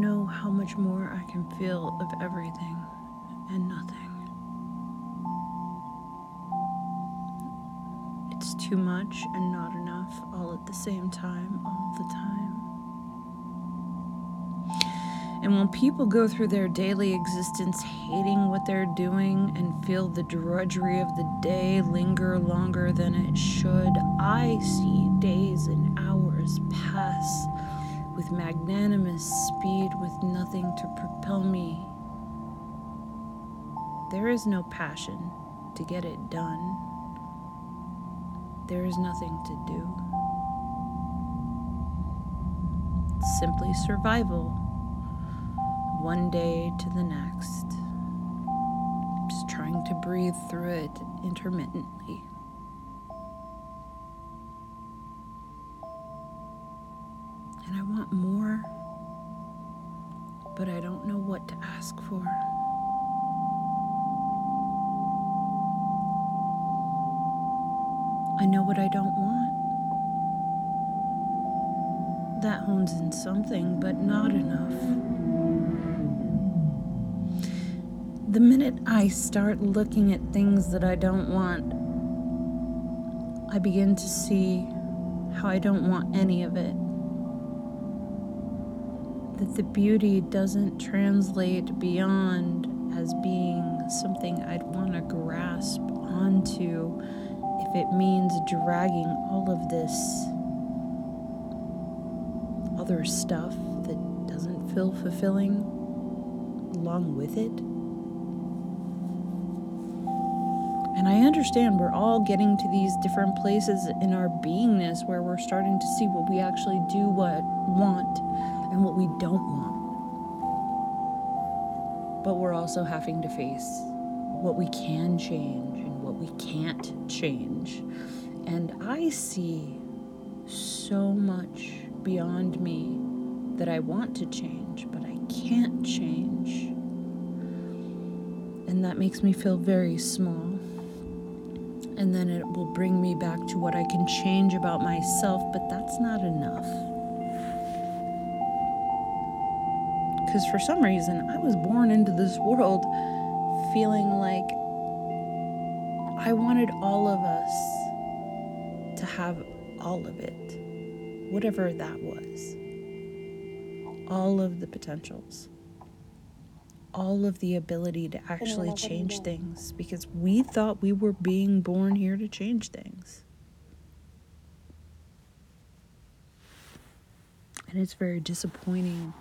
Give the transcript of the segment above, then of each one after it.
know how much more I can feel of everything and nothing. It's too much and not enough all at the same time, all the time. And when people go through their daily existence hating what they're doing and feel the drudgery of the day linger longer than it should, I see days and hours pass with magnanimous speed with nothing to propel me. There is no passion to get it done. There is nothing to do. Simply survival one day to the next. Just trying to breathe through it intermittently. Want more, but I don't know what to ask for. I know what I don't want. That hones in something, but not enough. The minute I start looking at things that I don't want, I begin to see how I don't want any of it. The beauty doesn't translate beyond as being something I'd want to grasp onto if it means dragging all of this other stuff that doesn't feel fulfilling along with it. And I understand we're all getting to these different places in our beingness where we're starting to see what we actually do what want and what we don't want. But we're also having to face what we can change and what we can't change. And I see so much beyond me that I want to change, but I can't change. And that makes me feel very small. And then it will bring me back to what I can change about myself, but that's not enough. Because for some reason, I was born into this world feeling like I wanted all of us to have all of it whatever that was. All of the potentials, all of the ability to actually change things because we thought we were being born here to change things. And it's very disappointing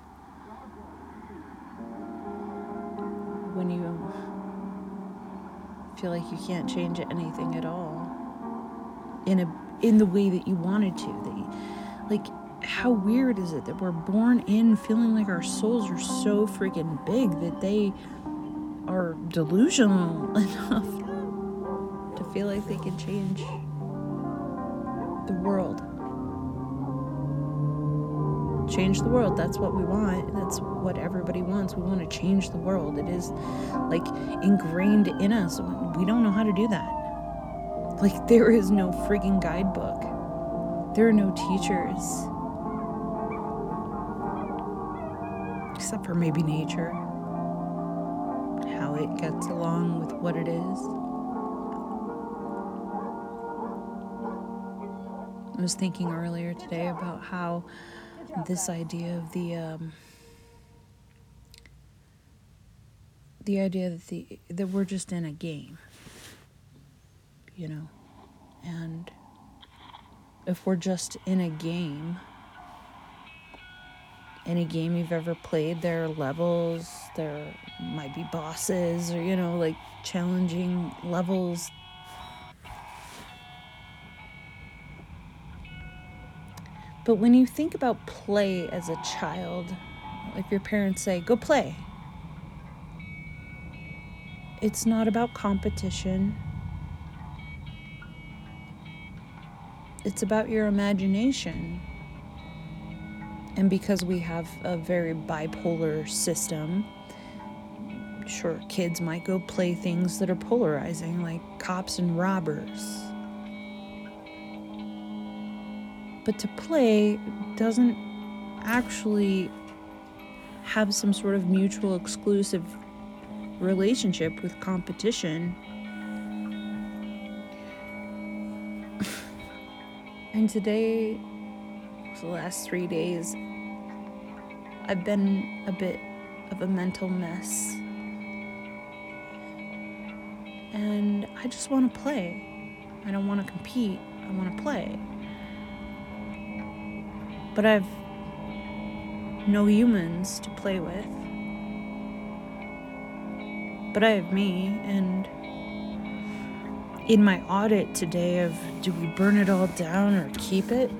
feel like you can't change anything at all in a in the way that you wanted to that you, like, how weird is it that we're born in feeling like our souls are so freaking big that they are delusional enough to feel like they can change the world? Change the world. That's what we want. That's what everybody wants. We want to change the world. It is like ingrained in us. We don't know how to do that. Like, there is no freaking guidebook there are no teachers. Except for maybe nature. How it gets along with what it is. I was thinking earlier today about how this idea of the um, the idea that the that we're just in a game, you know, and if we're just in a game, any game you've ever played, there are levels, there might be bosses, or, you know, like challenging levels. But when you think about play as a child, if your parents say, go play, it's not about competition. it's about your imagination. And because we have a very bipolar system, sure, kids might go play things that are polarizing, like cops and robbers. But to play doesn't actually have some sort of mutual exclusive relationship with competition. and today, the last three days, I've been a bit of a mental mess. And I just want to play. I don't want to compete, I want to play. But I've no humans to play with. But I have me, and in my audit today of do we burn it all down or keep it?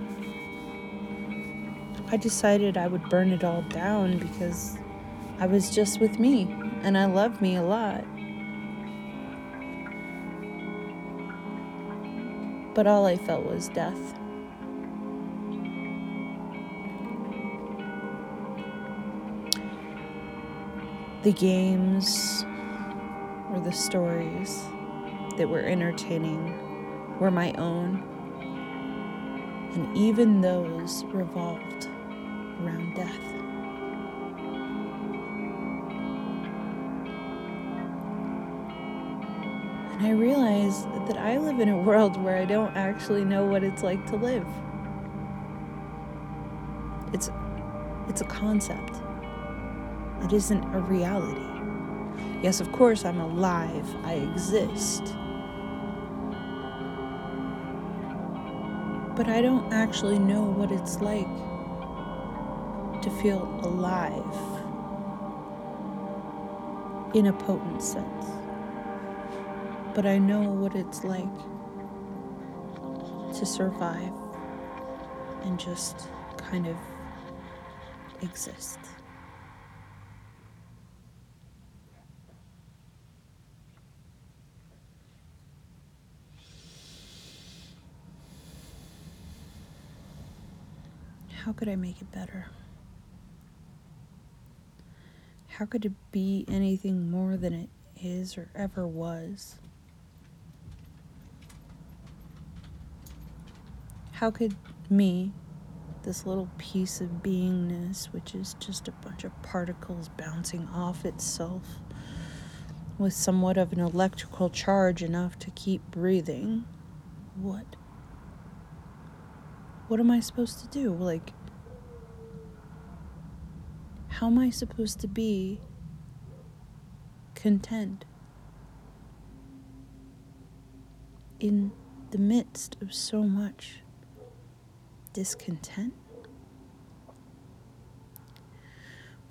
I decided I would burn it all down because I was just with me and I love me a lot. But all I felt was death. The games or the stories that were entertaining were my own, and even those revolved around death. And I realize that I live in a world where I don't actually know what it's like to live. It's it's a concept. It isn't a reality. Yes, of course I'm alive. I exist. But I don't actually know what it's like to feel alive in a potent sense. But I know what it's like to survive and just kind of exist. How could I make it better? How could it be anything more than it is or ever was? How could me, this little piece of beingness, which is just a bunch of particles bouncing off itself, with somewhat of an electrical charge enough to keep breathing, what? What am I supposed to do? Like, how am I supposed to be content in the midst of so much discontent?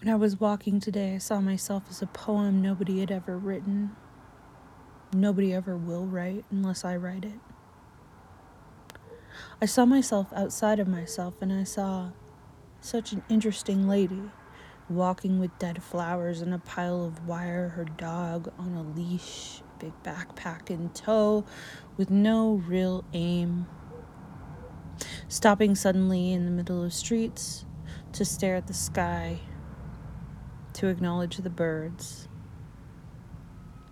When I was walking today, I saw myself as a poem nobody had ever written. Nobody ever will write unless I write it. I saw myself outside of myself, and I saw such an interesting lady walking with dead flowers and a pile of wire, her dog on a leash, big backpack in tow, with no real aim. Stopping suddenly in the middle of streets to stare at the sky, to acknowledge the birds,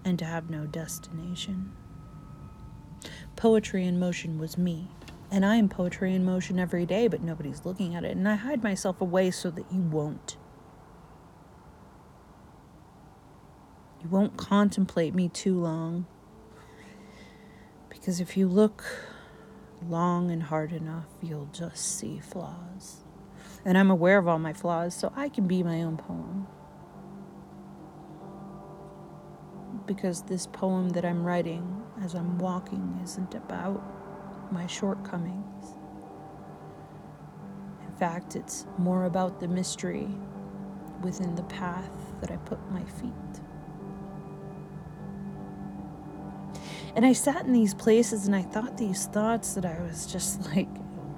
and to have no destination. Poetry in motion was me. And I am poetry in motion every day, but nobody's looking at it. And I hide myself away so that you won't. You won't contemplate me too long. Because if you look long and hard enough, you'll just see flaws. And I'm aware of all my flaws, so I can be my own poem. Because this poem that I'm writing as I'm walking isn't about my shortcomings. In fact, it's more about the mystery within the path that I put my feet. And I sat in these places and I thought these thoughts that I was just like,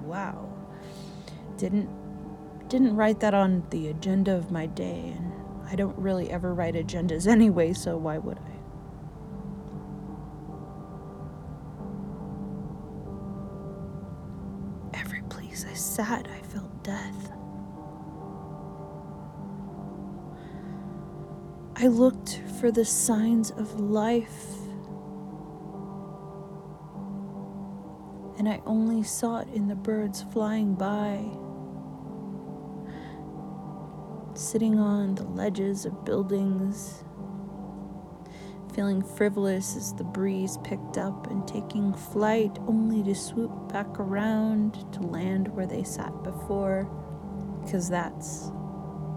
wow. Didn't didn't write that on the agenda of my day and I don't really ever write agendas anyway, so why would I? Sat, I felt death. I looked for the signs of life and I only saw it in the birds flying by. sitting on the ledges of buildings, feeling frivolous as the breeze picked up and taking flight only to swoop back around to land where they sat before, because that's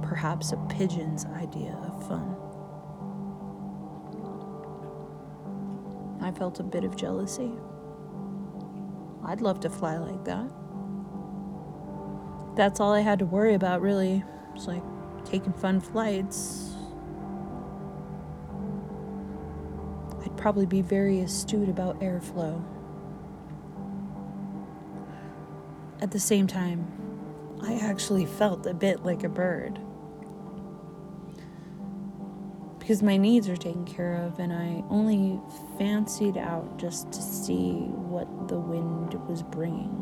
perhaps a pigeon's idea of fun. I felt a bit of jealousy. I'd love to fly like that. That's all I had to worry about, really. It's like taking fun flights. Probably be very astute about airflow. At the same time, I actually felt a bit like a bird. Because my needs are taken care of, and I only fancied out just to see what the wind was bringing.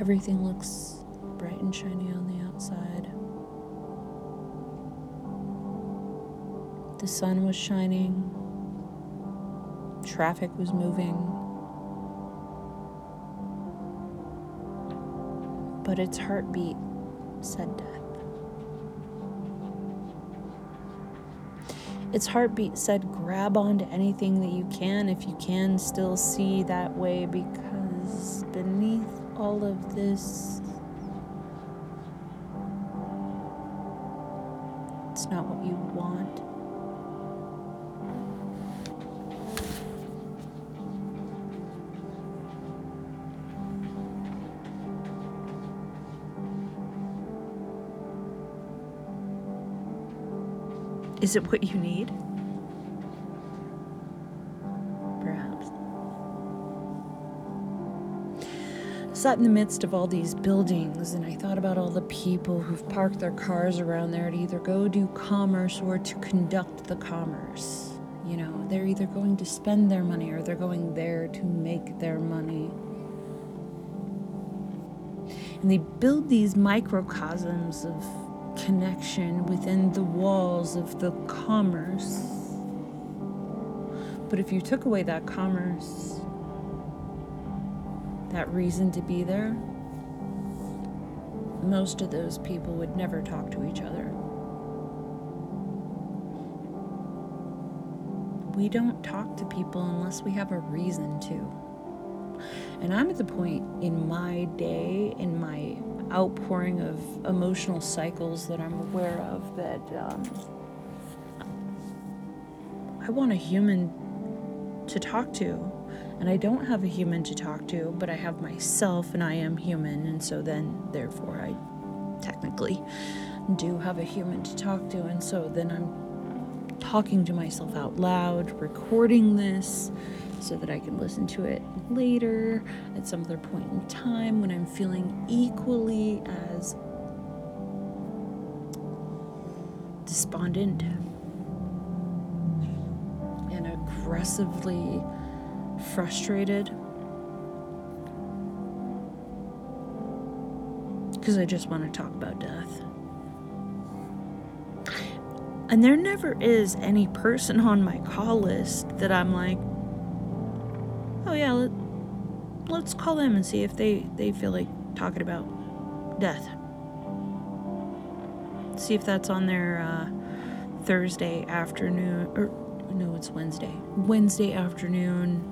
Everything looks bright and shiny on the outside. The sun was shining, traffic was moving. But its heartbeat said death. Its heartbeat said grab onto anything that you can if you can still see that way because beneath all of this, it's not what you want. Is it what you need? Perhaps. I sat in the midst of all these buildings, and I thought about all the people who've parked their cars around there to either go do commerce or to conduct the commerce. You know, they're either going to spend their money or they're going there to make their money. And they build these microcosms of connection within the walls of the commerce. But if you took away that commerce, that reason to be there, most of those people would never talk to each other. We don't talk to people unless we have a reason to. And I'm at the point in my day, in my outpouring of emotional cycles that I'm aware of that um, I want a human to talk to. And I don't have a human to talk to, but I have myself and I am human. And so then, therefore, I technically do have a human to talk to. And so then I'm talking to myself out loud, recording this so that I can listen to it later at some other point in time when I'm feeling equally as despondent and aggressively frustrated. Because I just want to talk about death. And there never is any person on my call list that I'm like, oh yeah, let, let's call them and see if they, they feel like talking about death. See if that's on their uh, Thursday afternoon, or no, it's Wednesday. Wednesday afternoon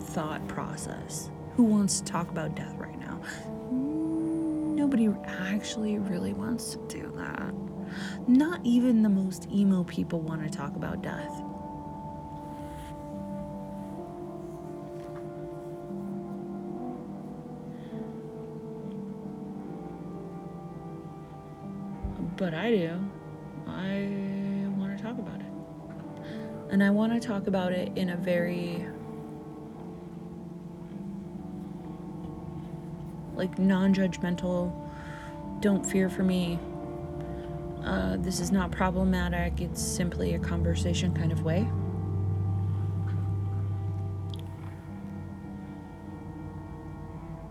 thought process. Who wants to talk about death right now? Nobody actually really wants to do that. Not even the most emo people want to talk about death. but I do. I want to talk about it. And I want to talk about it in a very like non-judgmental don't fear for me uh, this is not problematic it's simply a conversation kind of way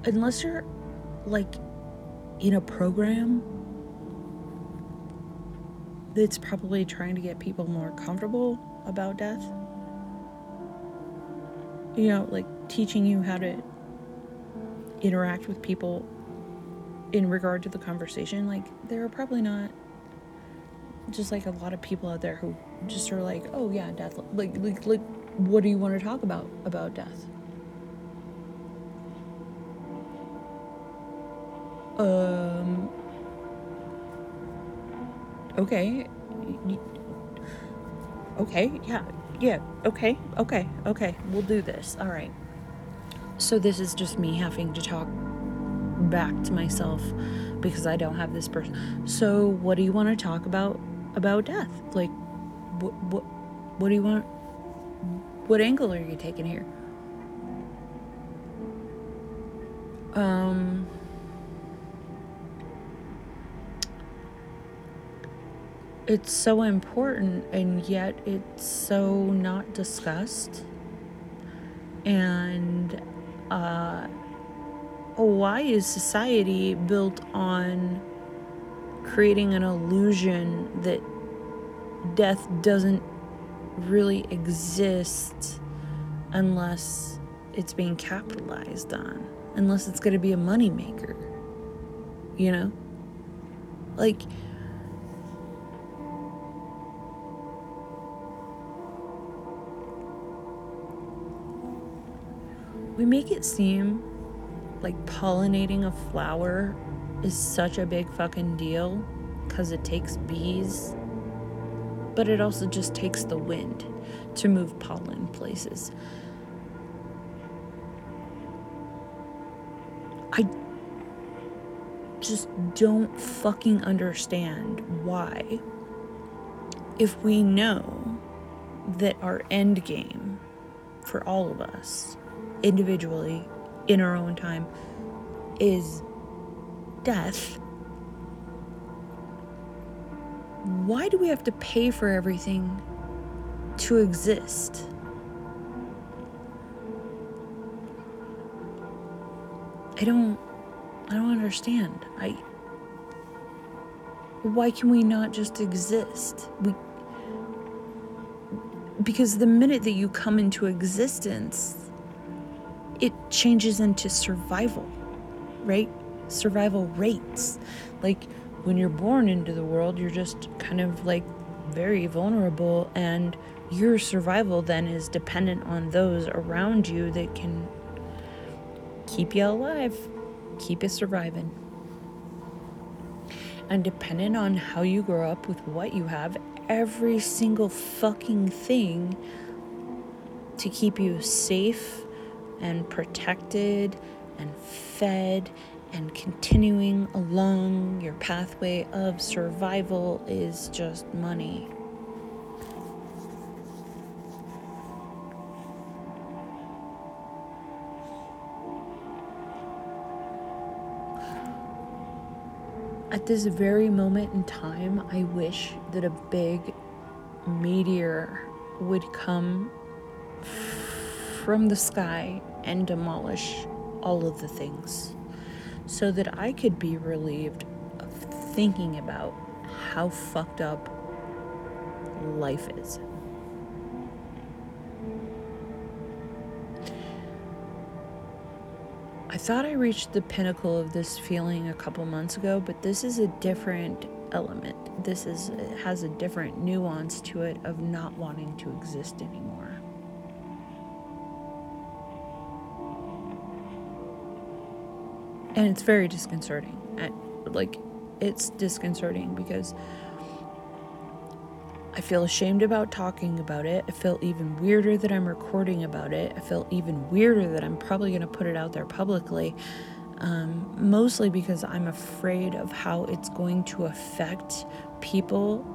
unless you're like in a program that's probably trying to get people more comfortable about death. You know, like teaching you how to interact with people in regard to the conversation, like there are probably not just like a lot of people out there who just are like, oh yeah, death. Like, like, like, what do you want to talk about about death? Um. Okay. Okay. Yeah. Yeah. Okay. Okay. Okay. We'll do this. All right. So this is just me having to talk back to myself because I don't have this person. So what do you want to talk about about death? Like what what what do you want what angle are you taking here? Um it's so important and yet it's so not discussed and uh, why is society built on creating an illusion that death doesn't really exist unless it's being capitalized on unless it's going to be a moneymaker you know? Like we make it seem like pollinating a flower is such a big fucking deal because it takes bees, but it also just takes the wind to move pollen places. I just don't fucking understand why, if we know that our end game for all of us individually in our own time is death, why do we have to pay for everything to exist? I don't I don't understand. I why can we not just exist? We because the minute that you come into existence, it changes into survival, right? Survival rates. Like when you're born into the world, you're just kind of like very vulnerable, and your survival then is dependent on those around you that can keep you alive, keep you surviving. And depending on how you grow up with what you have, every single fucking thing to keep you safe and protected and fed and continuing along your pathway of survival is just money. At this very moment in time, I wish that a big meteor would come from the sky and demolish all of the things so that I could be relieved of thinking about how fucked up life is. I thought I reached the pinnacle of this feeling a couple months ago, but this is a different element. This is has a different nuance to it of not wanting to exist anymore. And it's very disconcerting. like, it's disconcerting because I feel ashamed about talking about it. I feel even weirder that I'm recording about it. I feel even weirder that I'm probably going to put it out there publicly. Um, mostly because I'm afraid of how it's going to affect people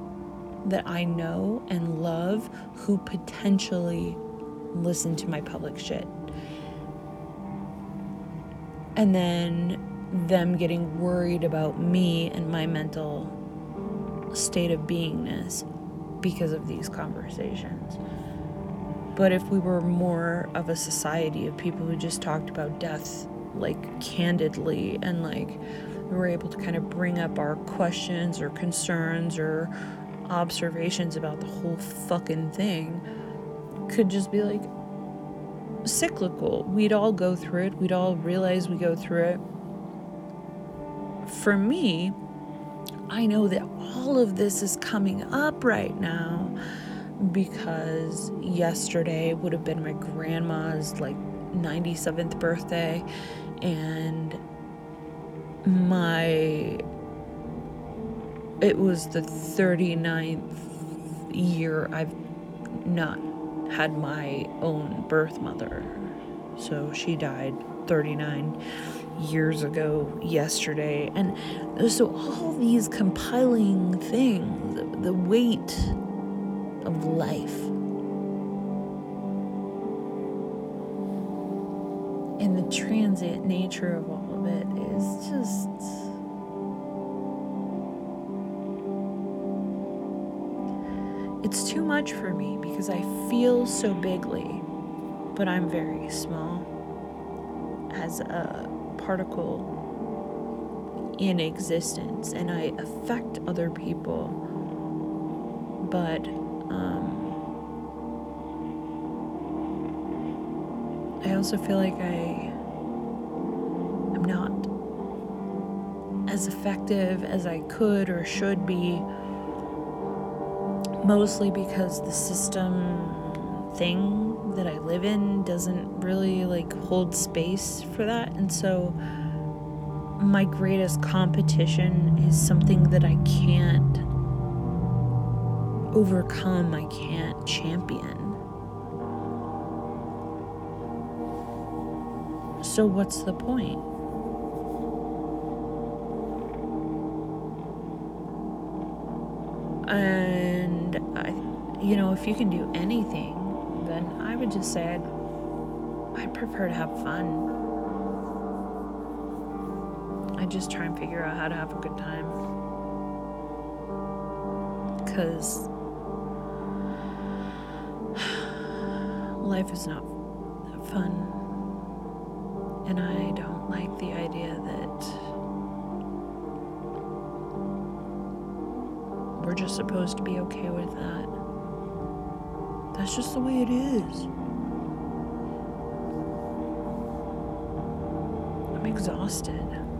that I know and love who potentially listen to my public shit and then them getting worried about me and my mental state of beingness because of these conversations. But if we were more of a society of people who just talked about death like candidly and like we were able to kind of bring up our questions or concerns or observations about the whole fucking thing, could just be like, cyclical. We'd all go through it, we'd all realize we go through it for me, I know that all of this is coming up right now because yesterday would have been my grandma's like 97th birthday and my it was the 39th year I've not had my own birth mother. So she died 39 years ago yesterday. And so all these compiling things, the weight of life. And the transient nature of all of it is just. It's too much for me because I feel so bigly, but I'm very small as a particle in existence and I affect other people. But um, I also feel like I am not as effective as I could or should be, mostly because the system thing that I live in doesn't really like hold space for that. And so my greatest competition is something that I can't overcome, I can't champion. So, what's the point? You know, if you can do anything, then I would just say I'd, I'd prefer to have fun. I just try and figure out how to have a good time. Because life is not fun. And I don't like the idea that we're just supposed to be okay with that. That's just the way it is. I'm exhausted.